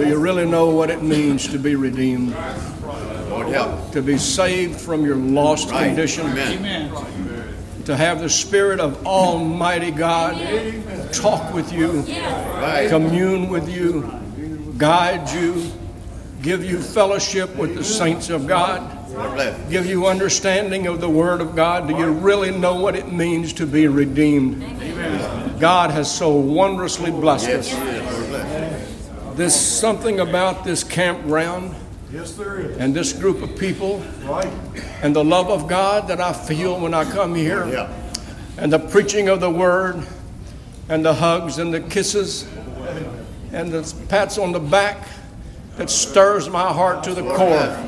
Do you really know what it means to be redeemed? Lord help. To be saved from your lost Right. condition? Amen. To have the Spirit of Almighty God talk with you, Right. commune with you, guide you, give you fellowship with the saints of God, give you understanding of the Word of God. Do you really know what it means to be redeemed? God has so wondrously blessed Yes, us. he is. Lord bless. There's something about this campground Yes, there is. and this group of people Right. and the love of God that I feel when I come here. Yeah. and the preaching of the word and the hugs and the kisses and the pats on the back that stirs my heart to the core.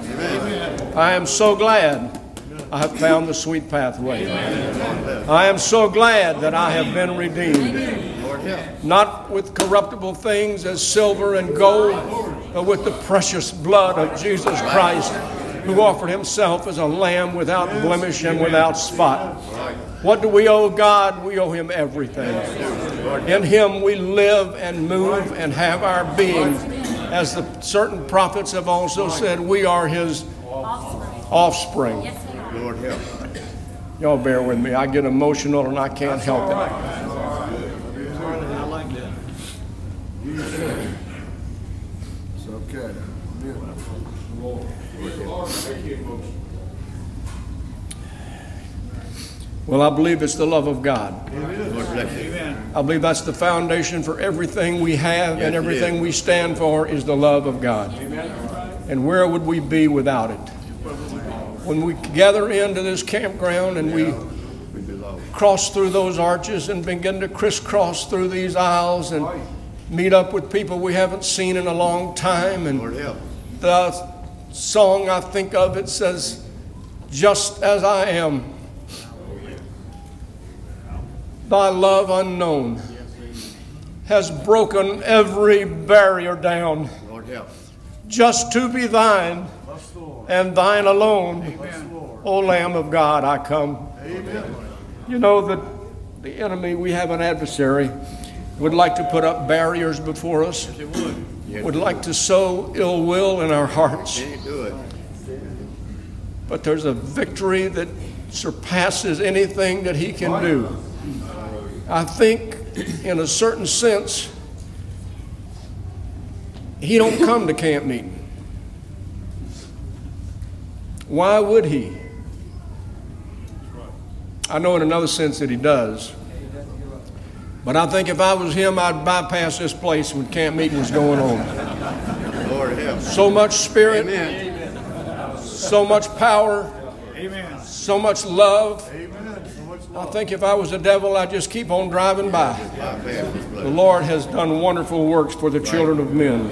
I am so glad I have found the sweet pathway. I am so glad that I have been redeemed. Not with corruptible things as silver and gold, but with the precious blood of Jesus Christ, who offered himself as a lamb without blemish and without spot. What do we owe God? We owe him everything. In him we live and move and have our being. As the certain prophets have also said, we are his offspring. Yes, we are. Lord help. Y'all bear with me. I get emotional and I can't help it. It's okay. Well, I believe it's the love of God. I believe that's the foundation for everything we have Yes, and everything we stand for is the love of God. And where would we be without it? When we gather into this campground and We cross through those arches and begin to crisscross through these aisles and meet up with people we haven't seen in a long time and the song I think of it says, Just as I am, thy love unknown has broken every barrier down, Lord help. just to be thine and thine alone. O Lamb of God, I come. Amen. You know that the enemy, we have an adversary, would like to put up barriers before us, would like to sow ill will in our hearts. Can't do it. But there's a victory that surpasses anything that he can do. I think, in a certain sense, he don't come to camp meeting. Why would he? I know in another sense that he does. But I think if I was him, I'd bypass this place when camp meeting was going on. Lord help. So much spirit, Amen. so much power, Amen. so much love. Amen. So much I think if I was the devil, I'd just keep on driving by. The. Lord has done wonderful works for the children of men.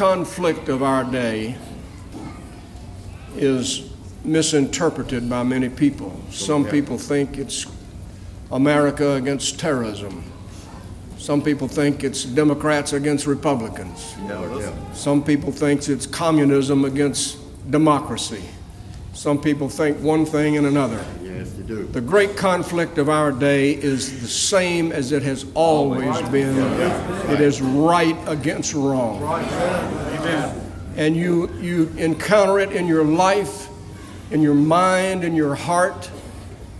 Conflict of our day is misinterpreted by many people. Some people think it's America against terrorism. Some people think it's Democrats against Republicans. Some people think it's communism against democracy. Some people think one thing and another. Yes, they do. The great conflict of our day is the same as it has always been. It is right against wrong. Right. Amen. And you, you encounter it in your life, in your mind, in your heart,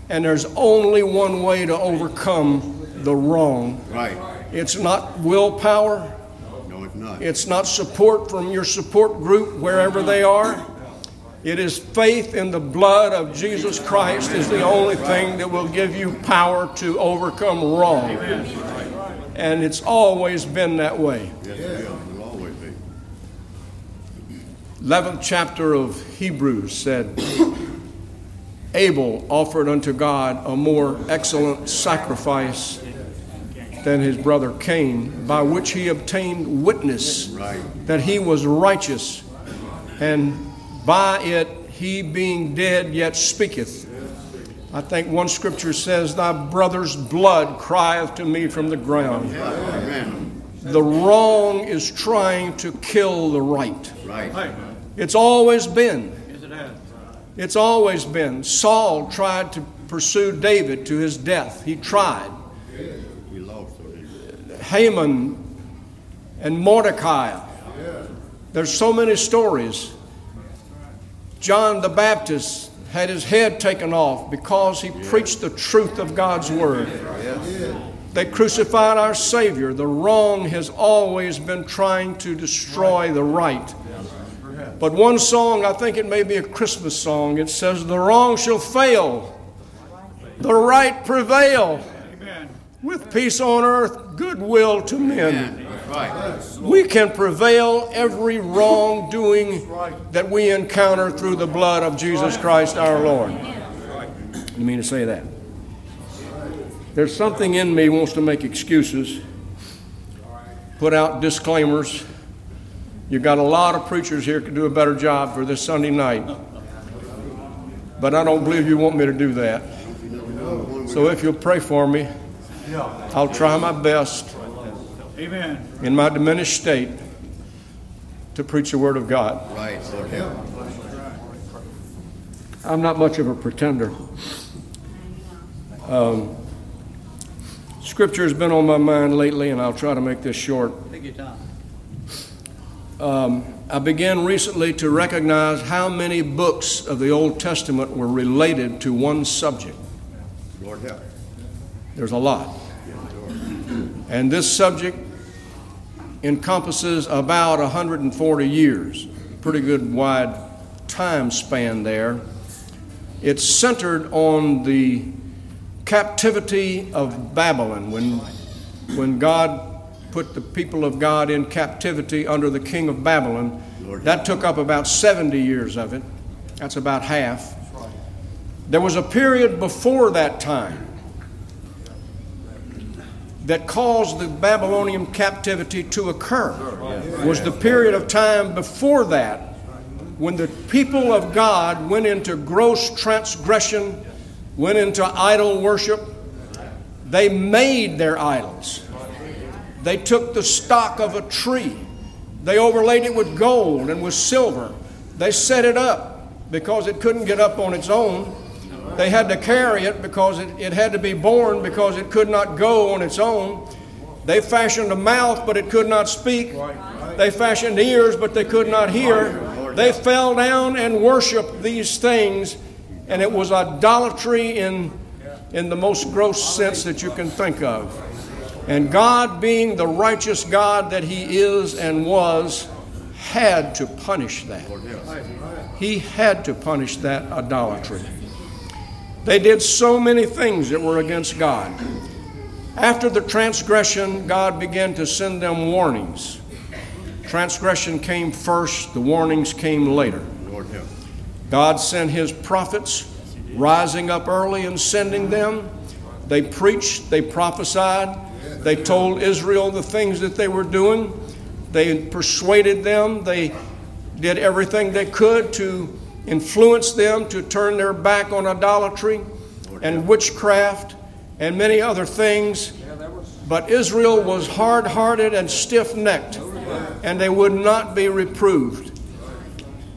and there's only one way to overcome the wrong. Right. It's not willpower, No, it's not. it's not support from your support group wherever they are. It is faith in the blood of Jesus Christ is the only thing that will give you power to overcome wrong. And it's always been that way. Yes, it will. Always be. 11th chapter of Hebrews said, Abel offered unto God a more excellent sacrifice than his brother Cain, by which he obtained witness that he was righteous, and by it he being dead yet speaketh. I think one scripture says, Thy brother's blood crieth to me from the ground. Amen. The wrong is trying to kill the right. Right. It's always been. It's always been. Saul tried to pursue David to his death. He tried. He lost, so did he? Haman and Mordecai. There's so many stories. John the Baptist had his head taken off because he preached the truth of God's word. They crucified our Savior. The wrong has always been trying to destroy the right. But one song, I think it may be a Christmas song, it says, The wrong shall fail, the right prevail. With peace on earth, goodwill to men. We can prevail every wrongdoing that we encounter through the blood of Jesus Christ our Lord. You mean to say that? There's something in me wants to make excuses, put out disclaimers. You've got a lot of preachers here could do a better job for this Sunday night. But I don't believe you want me to do that. So if you'll pray for me, I'll try my best Amen. in my diminished state to preach the Word of God. Right. Lord help. I'm not much of a pretender. Um, scripture has been on my mind lately, and I'll try to make this short. Take your time. Um, I began recently to recognize how many books of the Old Testament were related to one subject. Lord help. There's a lot. And this subject encompasses about 140 years, pretty good wide time span there. It's centered on the captivity of Babylon when, when God put the people of God in captivity under the king of Babylon. That took up about 70 years of it. That's about half. There was a period before that time that caused the Babylonian captivity to occur was the period of time before that when the people of God went into gross transgression, went into idol worship. They made their idols. They took the stock of a tree. They overlaid it with gold and with silver. They set it up because it couldn't get up on its own. They had to carry it because it, it had to be born because it could not go on its own. They fashioned a mouth, but it could not speak. They fashioned ears, but they could not hear. They fell down and worshiped these things, and it was idolatry in, in the most gross sense that you can think of. And God, being the righteous God that He is and was, had to punish that. He had to punish that idolatry. They did so many things that were against God. After the transgression, God began to send them warnings. Transgression came first, the warnings came later. God sent his prophets, rising up early and sending them. They preached, they prophesied, they told Israel the things that they were doing. They persuaded them. They did everything they could to influence them to turn their back on idolatry and witchcraft and many other things. But Israel was hard hearted and stiff necked, and they would not be reproved.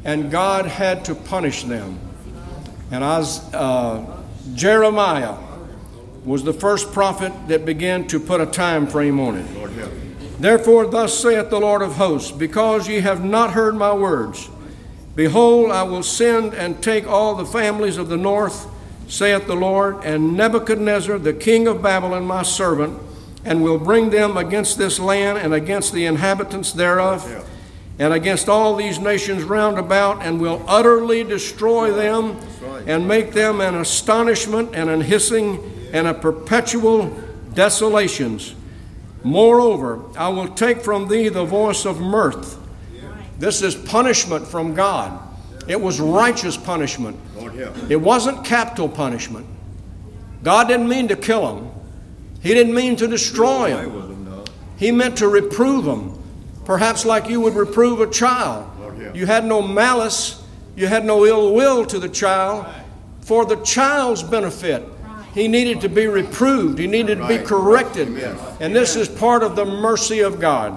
And God had to punish them. And as uh, Jeremiah was the first prophet that began to put a time frame on it. Therefore, thus saith the Lord of hosts, because ye have not heard my words, behold, I will send and take all the families of the north, saith the Lord, and Nebuchadnezzar, the king of Babylon, my servant, and will bring them against this land and against the inhabitants thereof, and against all these nations round about, and will utterly destroy them, and make them an astonishment and an hissing and a perpetual desolations. Moreover, I will take from thee the voice of mirth. This is punishment from God. It was righteous punishment. It wasn't capital punishment. God didn't mean to kill him. He didn't mean to destroy Away them. with them, no. He meant to reprove him, perhaps like you would reprove a child. You had no malice, you had no ill will to the child. For the child's benefit, he needed to be reproved, he needed to be corrected. And this is part of the mercy of God.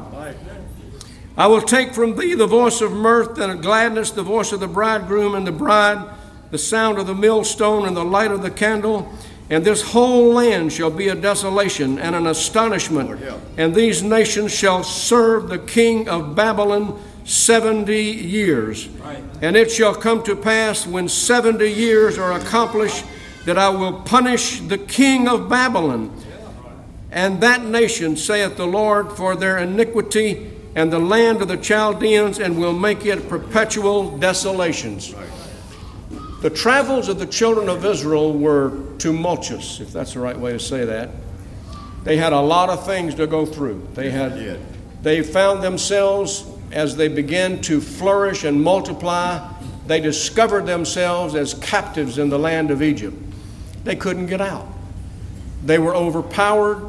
I will take from thee the voice of mirth and of gladness, the voice of the bridegroom and the bride, the sound of the millstone and the light of the candle. And this whole land shall be a desolation and an astonishment. And these nations shall serve the king of Babylon 70 years. And it shall come to pass when 70 years are accomplished that I will punish the king of Babylon and that nation, saith the Lord, for their iniquity and the land of the Chaldeans, and will make it perpetual desolations. The travels of the children of Israel were tumultuous, if that's the right way to say that. They had a lot of things to go through. They had they found themselves as they began to flourish and multiply, they discovered themselves as captives in the land of Egypt. They couldn't get out. They were overpowered.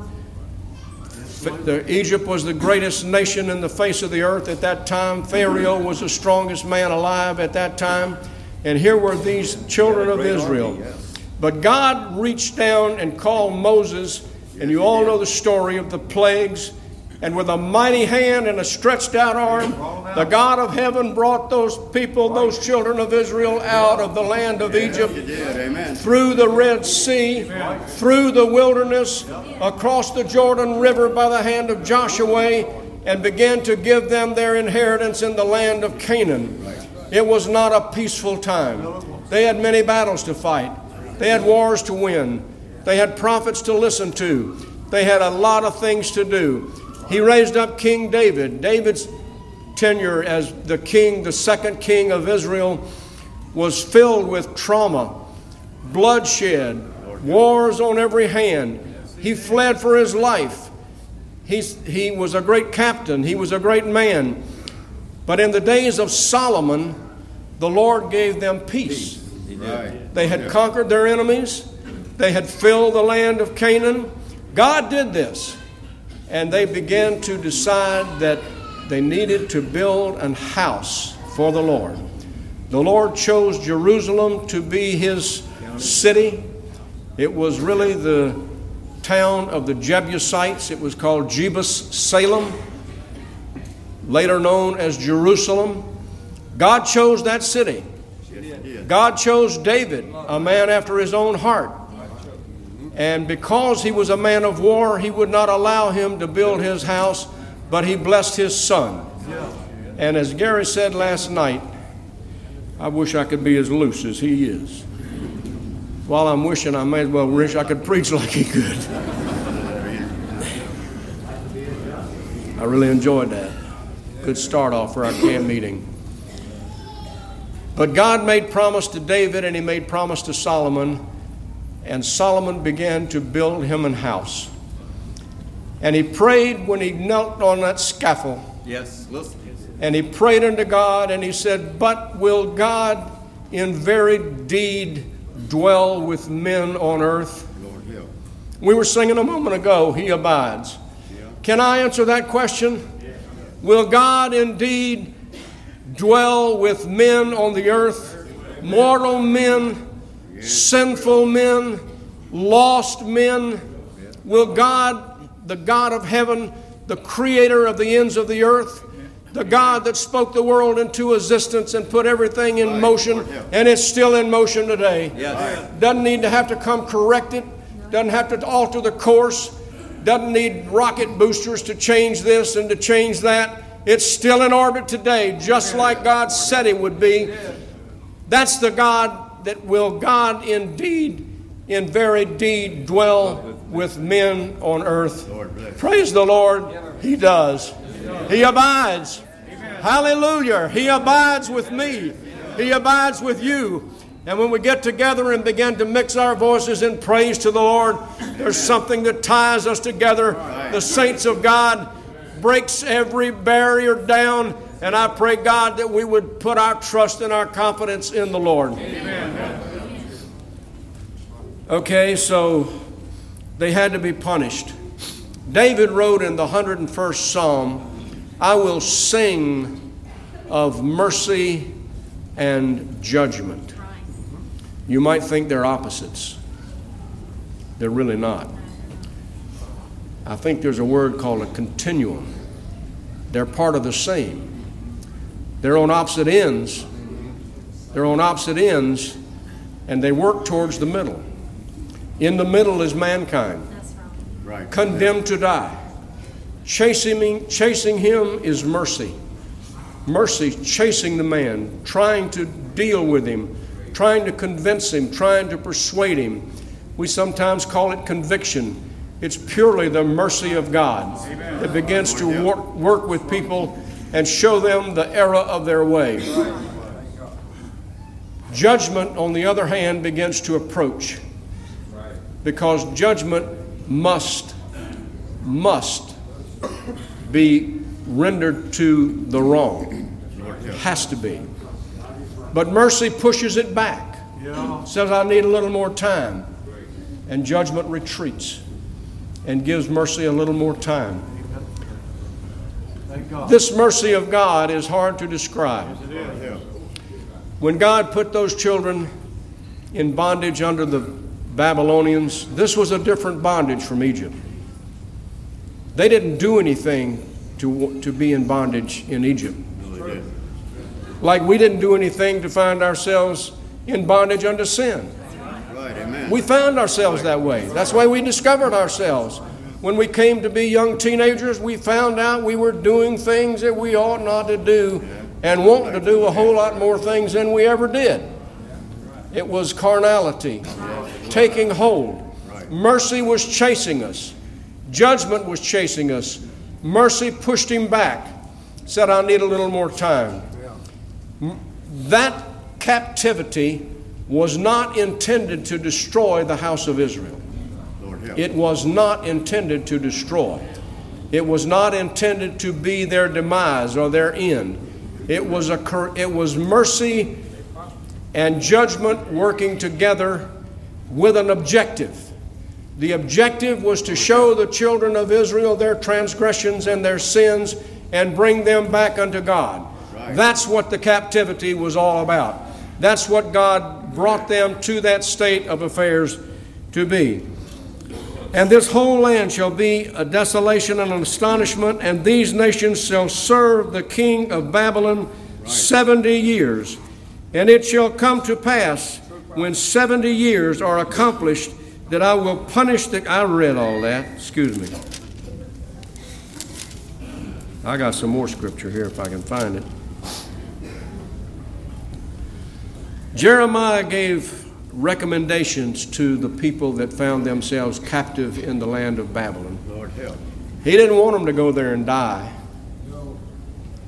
The, Egypt was the greatest nation in the face of the earth at that time. Pharaoh was the strongest man alive at that time. And here were these children of Israel. But God reached down and called Moses, and you all know the story of the plagues. And with a mighty hand and a stretched out arm, the God of heaven brought those people, those children of Israel, out of the land of Egypt. Through the Red Sea, through the wilderness, across the Jordan River by the hand of Joshua, and began to give them their inheritance in the land of Canaan. It was not a peaceful time. They had many battles to fight, they had wars to win, they had prophets to listen to, they had a lot of things to do. He raised up King David. David's tenure as the king, the second king of Israel, was filled with trauma, bloodshed, wars on every hand. He fled for his life. He's, he was a great captain, he was a great man. But in the days of Solomon, the Lord gave them peace. Right. They had conquered their enemies, they had filled the land of Canaan. God did this. And they began to decide that they needed to build an house for the Lord. The Lord chose Jerusalem to be his city. It was really the town of the Jebusites. It was called Jebus Salem, later known as Jerusalem. God chose that city. God chose David, a man after his own heart. And because he was a man of war, he would not allow him to build his house, but he blessed his son. And as Gary said last night, I wish I could be as loose as he is. While I'm wishing, I may as well wish I could preach like he could. I really enjoyed that. Good start off for our camp meeting. But God made promise to David and he made promise to Solomon, and Solomon began to build him an house. And he prayed when he knelt on that scaffold, Yes, listen. and he prayed unto God, and he said, But will God in very deed dwell with men on earth? Lord help. We were singing a moment ago, He abides. Can I answer that question? Will God indeed dwell with men on the earth? Mortal men, sinful men, lost men? Will God, the God of heaven, the creator of the ends of the earth, the God that spoke the world into existence and put everything in motion, and it's still in motion today. Doesn't need to have to come corrected, doesn't have to alter the course, doesn't need rocket boosters to change this and to change that. It's still in orbit today, just like God said it would be. That's the God that will God indeed, in very deed, dwell with men on earth. Praise the Lord. He does. He abides. Hallelujah. He abides with me. He abides with you. And when we get together and begin to mix our voices in praise to the Lord, there's something that ties us together. The saints of God breaks every barrier down. And I pray, God, that we would put our trust and our confidence in the Lord. Okay, so they had to be punished. David wrote in the 101st Psalm, I will sing of mercy and judgment. You might think they're opposites, they're really not. I think there's a word called a continuum. They're part of the same. They're on opposite ends. They're on opposite ends, and they work towards the middle. In the middle is mankind, Right. condemned to die. Chasing him, chasing him is mercy. Mercy chasing the man, trying to deal with him, trying to convince him, trying to persuade him. We sometimes call it conviction. It's purely the mercy of God that begins to work, work with people and show them the error of their way. Judgment, on the other hand, begins to approach because judgment must, must be rendered to the wrong. Has to be. But mercy pushes it back. Says, I need a little more time. And judgment retreats and gives mercy a little more time. This mercy of God is hard to describe. When God put those children in bondage under the Babylonians, this was a different bondage from Egypt. They didn't do anything to, to be in bondage in Egypt. Like we didn't do anything to find ourselves in bondage under sin. Right. We found ourselves that way. That's why we discovered ourselves. When we came to be young teenagers, we found out we were doing things that we ought not to do and wanting to do a whole lot more things than we ever did. It was carnality taking hold. Mercy was chasing us, judgment was chasing us. Mercy pushed him back, said, I need a little more time. That captivity was not intended to destroy the house of Israel. It was not intended to destroy. It was not intended to be their demise or their end. It was, a, it was mercy and judgment working together with an objective. The objective was to show the children of Israel their transgressions and their sins and bring them back unto God. That's what the captivity was all about. That's what God brought them to that state of affairs to be. And this whole land shall be a desolation and an astonishment, and these nations shall serve the king of Babylon seventy years. And it shall come to pass when seventy years are accomplished that I will punish the. I read all that, excuse me. I got some more scripture here if I can find it. Jeremiah gave recommendations to the people that found themselves captive in the land of Babylon. Lord help. He didn't want them to go there and die.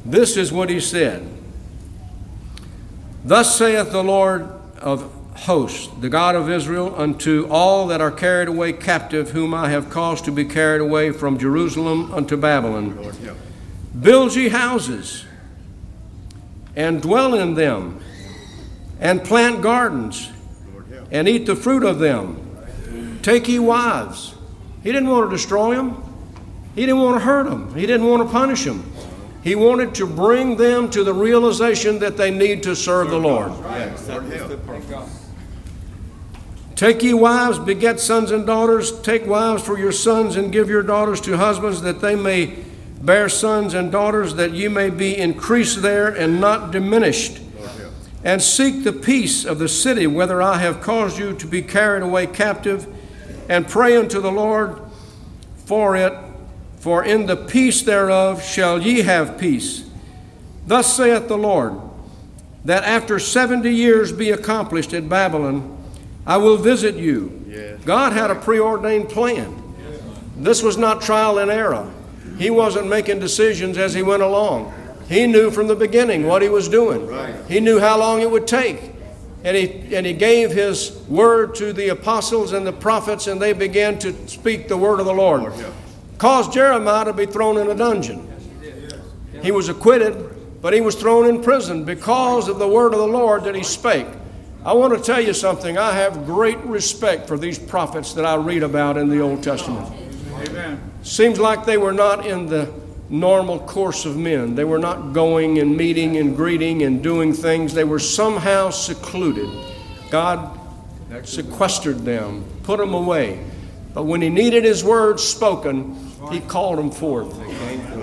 This is what he said Thus saith the Lord of hosts, the God of Israel, unto all that are carried away captive, whom I have caused to be carried away from Jerusalem unto Babylon Build ye houses, and dwell in them, and plant gardens, and eat the fruit of them. Take ye wives. He didn't want to destroy them. He didn't want to hurt them. He didn't want to punish them. He wanted to bring them to the realization that they need to serve the Lord. Yes, Lord. Take ye wives, beget sons and daughters. Take wives for your sons, and give your daughters to husbands, that they may bear sons and daughters, that ye may be increased there and not diminished. Lord. And seek the peace of the city, whether I have caused you to be carried away captive, and pray unto the Lord for it, for in the peace thereof shall ye have peace. Thus saith the Lord, that after seventy years be accomplished at Babylon, I will visit you. Yes. God had a preordained plan. This was not trial and error. He wasn't making decisions as he went along. He knew from the beginning what he was doing. Right. He knew how long it would take. And he, and he gave his word to the apostles and the prophets, and they began to speak the word of the Lord. Help. Caused Jeremiah to be thrown in a dungeon. He was acquitted, but he was thrown in prison because of the word of the Lord that he spake. I want to tell you something. I have great respect for these prophets that I read about in the Old Testament. Seems like they were not in the normal course of men. They were not going and meeting and greeting and doing things. They were somehow secluded. God sequestered them, put them away. But when He needed His word spoken, He called them forth.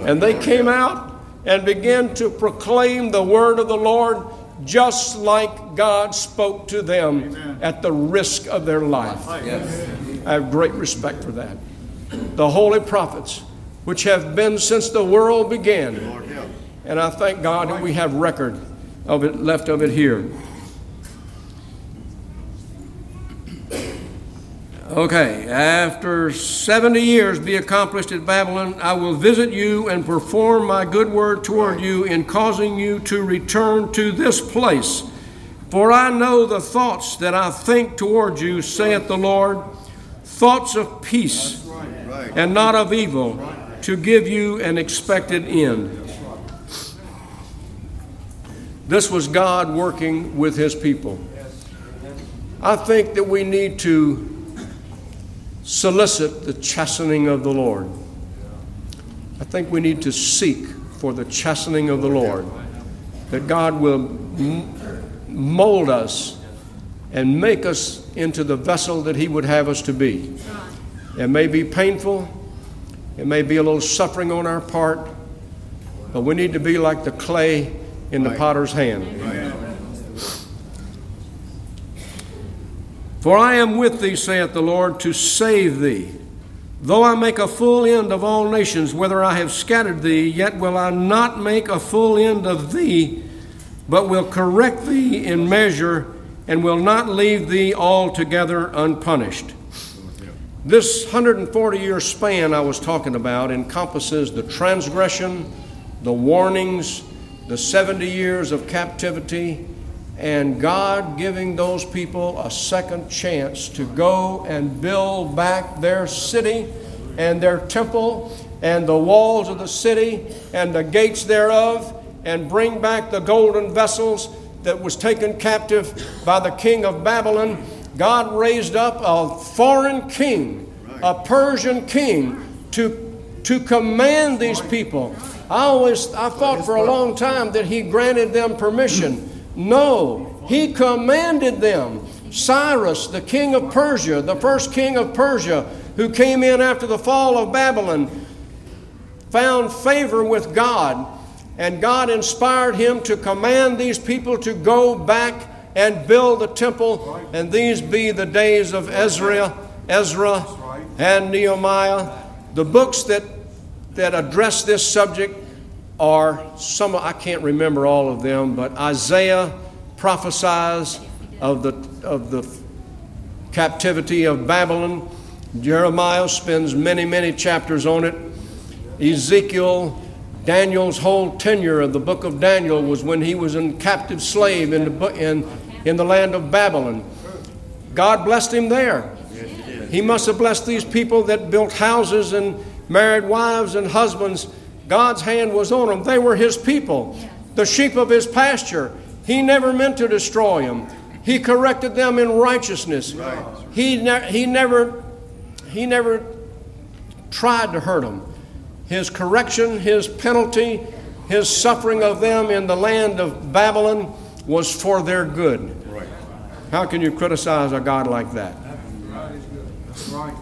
And they came out and began to proclaim the word of the Lord just like God spoke to them at the risk of their life. I have great respect for that. The holy prophets, which have been since the world began, and I thank God that we have record of it left of it here. Okay, after 70 years be accomplished at Babylon, I will visit you and perform my good word toward you in causing you to return to this place. For I know the thoughts that I think toward you, saith the Lord, thoughts of peace and not of evil, to give you an expected end. This was God working with his people. I think that we need to solicit the chastening of the Lord. I think we need to seek for the chastening of the Lord, that God will mold us and make us into the vessel that He would have us to be. It may be painful, it may be a little suffering on our part, but we need to be like the clay in the potter's hand. For I am with thee, saith the Lord, to save thee. Though I make a full end of all nations, whether I have scattered thee, yet will I not make a full end of thee, but will correct thee in measure, and will not leave thee altogether unpunished. This 140 year span I was talking about encompasses the transgression, the warnings, the 70 years of captivity, and God giving those people a second chance to go and build back their city and their temple and the walls of the city and the gates thereof and bring back the golden vessels that was taken captive by the king of Babylon. God raised up a foreign king, a Persian king, to, to command these people. I always I thought for a long time that he granted them permission. No, he commanded them. Cyrus, the king of Persia, the first king of Persia, who came in after the fall of Babylon, found favor with God, and God inspired him to command these people to go back and build the temple, and these be the days of Ezra, Ezra, and Nehemiah. The books that that address this subject are some I can't remember all of them, but Isaiah prophesies of the of the captivity of Babylon. Jeremiah spends many, many chapters on it. Ezekiel, Daniel's whole tenure of the book of Daniel was when he was a captive slave in the, in, in the land of Babylon. God blessed him there. He must have blessed these people that built houses and married wives and husbands. God's hand was on them. They were his people, the sheep of his pasture. He never meant to destroy them. He corrected them in righteousness. He, ne- he never he never tried to hurt them. His correction, his penalty His suffering of them in the land of Babylon was for their good. Right. How can you criticize a God like that? That's right.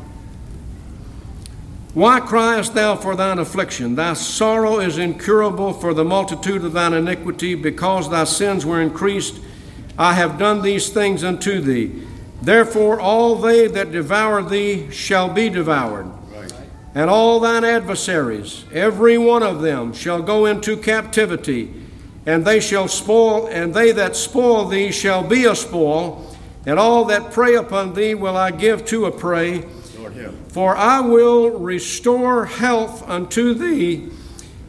Why criest thou for thine affliction? Thy sorrow is incurable for the multitude of thine iniquity, because thy sins were increased. I have done these things unto thee. Therefore, all they that devour thee shall be devoured. Right. And all thine adversaries, every one of them, shall go into captivity, and they shall spoil, and they that spoil thee shall be a spoil, and all that prey upon thee will I give to a prey. For I will restore health unto thee,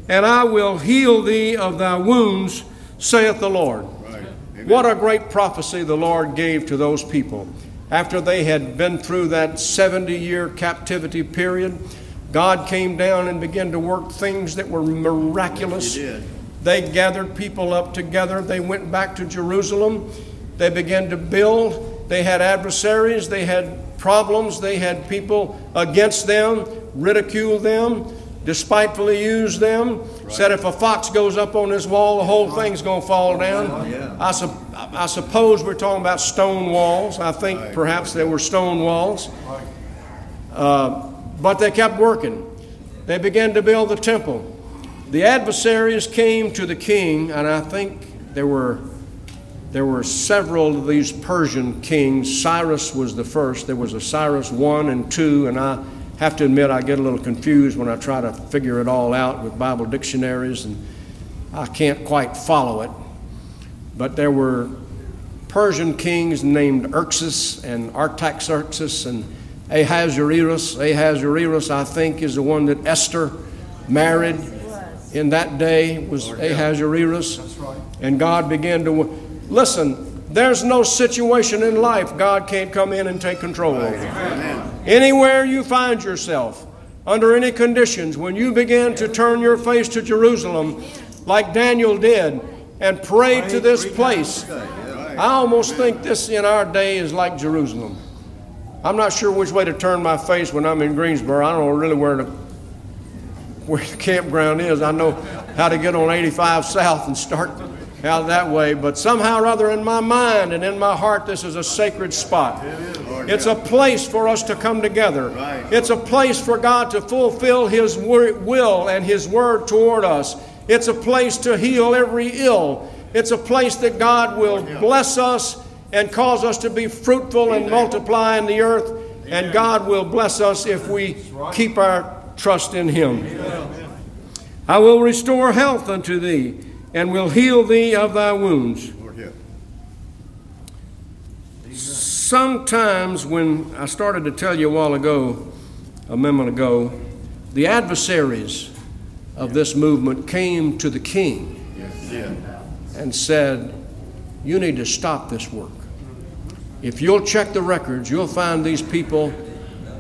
and I will heal thee of thy wounds, saith the Lord. Right. What a great prophecy the Lord gave to those people. After they had been through that 70 year captivity period, God came down and began to work things that were miraculous. Did. They gathered people up together. They went back to Jerusalem. They began to build. They had adversaries. They had problems. They had people against them, ridiculed them, despitefully used them. Said if a fox goes up on this wall, the whole thing's going to fall down. Yeah. I, sup- I suppose we're talking about stone walls. I think Right. perhaps they were stone walls. Uh, but they kept working. They began to build the temple. The adversaries came to the king, and I think there were there were several of these Persian kings. Cyrus was the first. There was a Cyrus one and two, and I have to admit I get a little confused when I try to figure it all out with Bible dictionaries, and I can't quite follow it. But there were Persian kings named Xerxes and Artaxerxes and Ahasuerus. Ahasuerus, I think, is the one that Esther married in that day was oh, Ahasuerus. And God began to listen. There's no situation in life God can't come in and take control. Anywhere you find yourself, under any conditions, when you begin to turn your face to Jerusalem, like Daniel did, and pray to this place, I almost think this in our day is like Jerusalem. I'm not sure which way to turn my face when I'm in Greensboro. I don't know really where the where the campground is. I know how to get on 85 South and start out that way, but somehow or other in my mind and in my heart, this is a sacred spot. It's a place for us to come together. It's a place for God to fulfill His will and His word toward us. It's a place to heal every ill. It's a place that God will bless us and cause us to be fruitful and multiply in the earth. And God will bless us if we keep our trust in Him. I will restore health unto thee and will heal thee of thy wounds. Lord. Sometimes, when I started to tell you a while ago, a moment ago, the adversaries of this movement came to the king Yes, and said, You need to stop this work. If you'll check the records, you'll find these people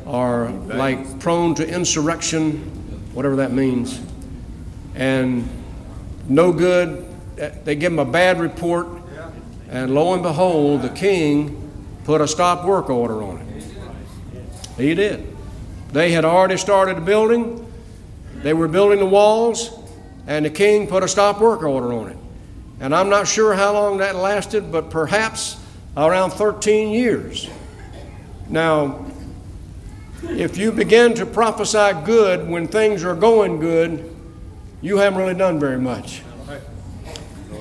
are like prone to insurrection, whatever that means, and no good. They give him a bad report, and lo and behold, the king put a stop work order on it. He did. They had already started the building, they were building the walls, and the king put a stop work order on it. And I'm not sure how long that lasted, but perhaps around 13 years. Now, if you begin to prophesy good when things are going good, you haven't really done very much.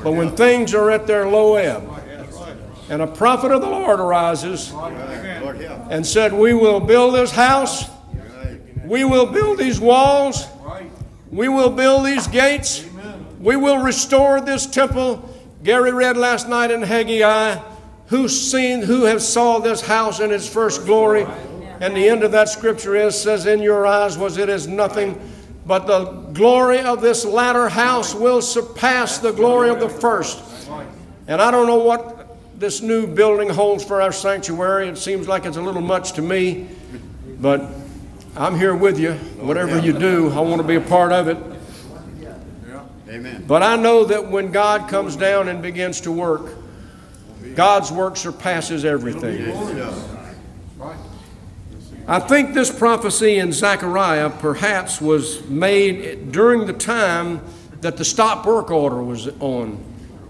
But when things are at their low ebb, and a prophet of the Lord arises and said, We will build this house, we will build these walls, we will build these gates. We will restore this temple. Gary read last night in Haggai, who seen, who have saw this house in its first glory. And the end of that scripture is says, "In your eyes was it as nothing, but the glory of this latter house will surpass the glory of the first. And I don't know what this new building holds for our sanctuary. It seems like it's a little much to me, but I'm here with you. Whatever you do, I want to be a part of it. Amen. But I know that when God comes down and begins to work, God's work surpasses everything. Yes, he does. Right. I think this prophecy in Zechariah perhaps was made during the time that the stop work order was on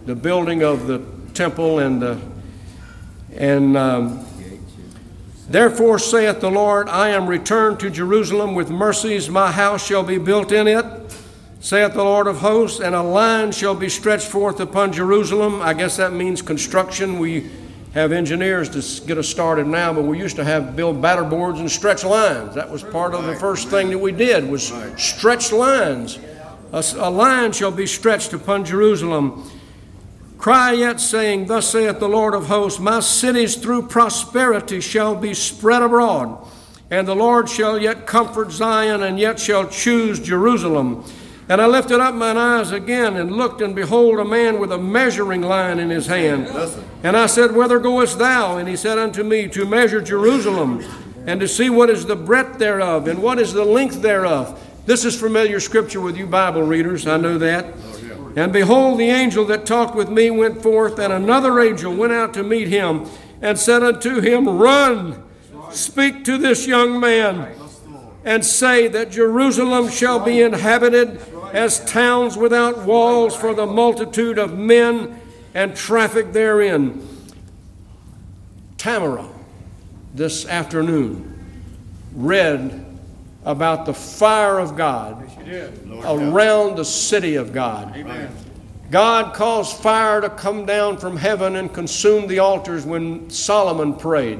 the building of the temple and the and um, therefore saith the Lord, I am returned to Jerusalem with mercies. My house shall be built in it, saith the Lord of hosts, and a line shall be stretched forth upon Jerusalem. I guess that means construction. We have engineers to get us started now, but we used to have build batter boards and stretch lines. That was part of the first thing that we did was stretch lines. A, a line shall be stretched upon Jerusalem Cry yet, saying, Thus saith the Lord of hosts, My cities through prosperity shall be spread abroad, and the Lord shall yet comfort Zion, and yet shall choose Jerusalem. And I lifted up mine eyes again and looked, and behold, a man with a measuring line in his hand. And I said, Whither goest thou? And he said unto me, To measure Jerusalem, and to see what is the breadth thereof, and what is the length thereof. This is familiar scripture with you Bible readers, I know that. And behold, the angel that talked with me went forth, and another angel went out to meet him, and said unto him, Run, speak to this young man, and say that Jerusalem shall be inhabited as towns without walls for the multitude of men and traffic therein. Tamara, this afternoon, read about the fire of God around the city of God. Amen. God caused fire to come down from heaven and consume the altars when Solomon prayed.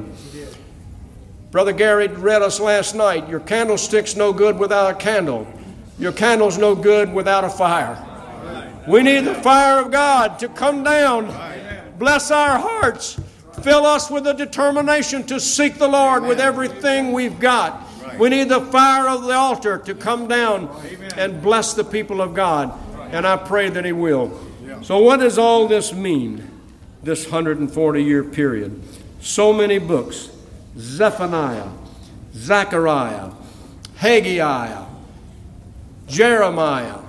Brother Gary read us last night your candlestick's no good without a candle, your candle's no good without a fire. We need the fire of God to come down, bless our hearts, fill us with a determination to seek the Lord with everything we've got. We need the fire of the altar to come down and bless the people of God. And I pray that He will. So, what does all this mean, this 140 year period? So many books Zephaniah, Zechariah, Haggai, Jeremiah,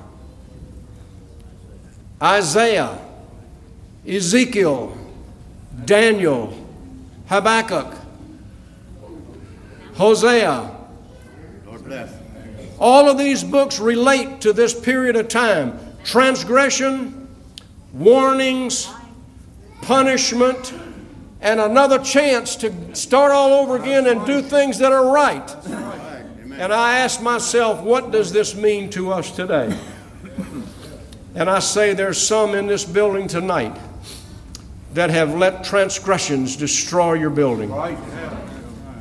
Isaiah, Ezekiel, Daniel, Habakkuk, Hosea, all of these books relate to this period of time transgression, warnings, punishment, and another chance to start all over again and do things that are right. And I ask myself, what does this mean to us today? And I say there's some in this building tonight that have let transgressions destroy your building.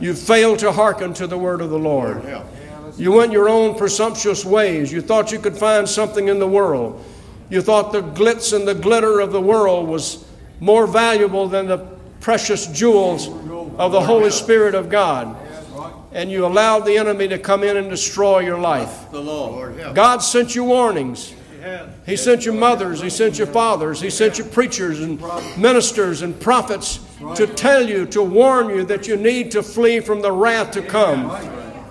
You failed to hearken to the word of the Lord. You went your own presumptuous ways. You thought you could find something in the world. You thought the glitz and the glitter of the world was more valuable than the precious jewels of the Holy Spirit of God. And you allowed the enemy to come in and destroy your life. The Lord. Help. God sent you warnings. He sent your mothers, He sent your fathers, He sent your preachers and ministers and prophets to tell you, to warn you that you need to flee from the wrath to come.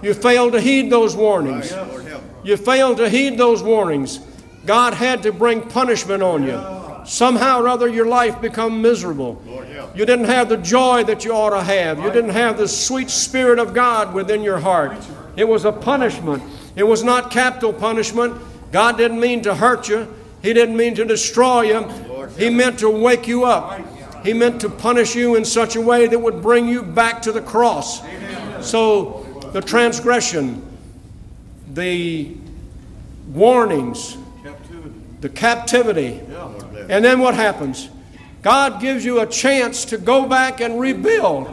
You failed to heed those warnings. You failed to heed those warnings. God had to bring punishment on you. Somehow or other, your life become miserable. You didn't have the joy that you ought to have. You didn't have the sweet spirit of God within your heart. It was a punishment. It was not capital punishment. God didn't mean to hurt you. He didn't mean to destroy you. He meant to wake you up. He meant to punish you in such a way that would bring you back to the cross. So the transgression, the warnings, the captivity, and then what happens? God gives you a chance to go back and rebuild.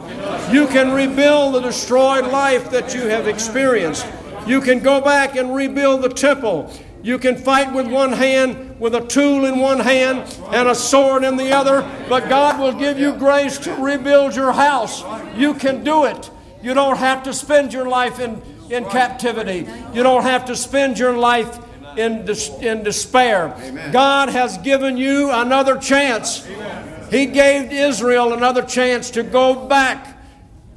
You can rebuild the destroyed life that you have experienced. You can go back and rebuild the temple. You can fight with one hand, with a tool in one hand, and a sword in the other, but God will give you grace to rebuild your house. You can do it. You don't have to spend your life in, in captivity. You don't have to spend your life in, des- in despair. God has given you another chance. He gave Israel another chance to go back.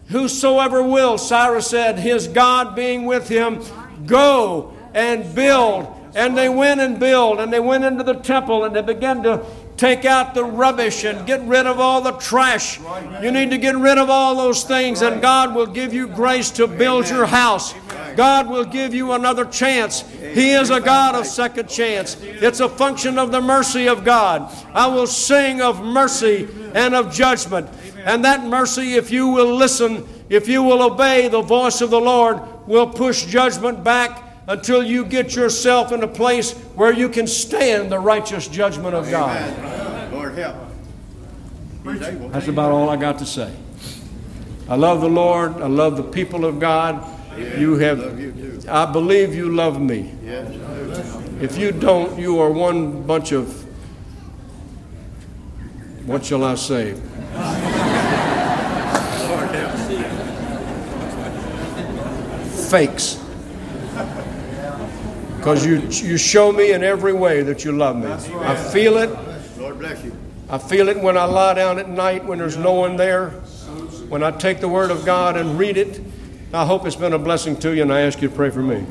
Whosoever will, Cyrus said, his God being with him, go and build. And they went and built, and they went into the temple, and they began to take out the rubbish and get rid of all the trash. You need to get rid of all those things, and God will give you grace to build your house. God will give you another chance. He is a God of second chance. It's a function of the mercy of God. I will sing of mercy and of judgment. And that mercy, if you will listen, if you will obey the voice of the Lord, will push judgment back until you get yourself in a place where you can stand the righteous judgment of God. Amen. Lord help. That's about all I got to say. I love the Lord. I love the people of God. You Love you have, too. I believe you love me. Yes. If you don't, you are one bunch of, what shall I say? Fakes. Because you, you show me in every way that you love me. I feel it. Lord bless you. I feel it when I lie down at night when there's no one there. When I take the Word of God and read it. I hope it's been a blessing to you, and I ask you to pray for me.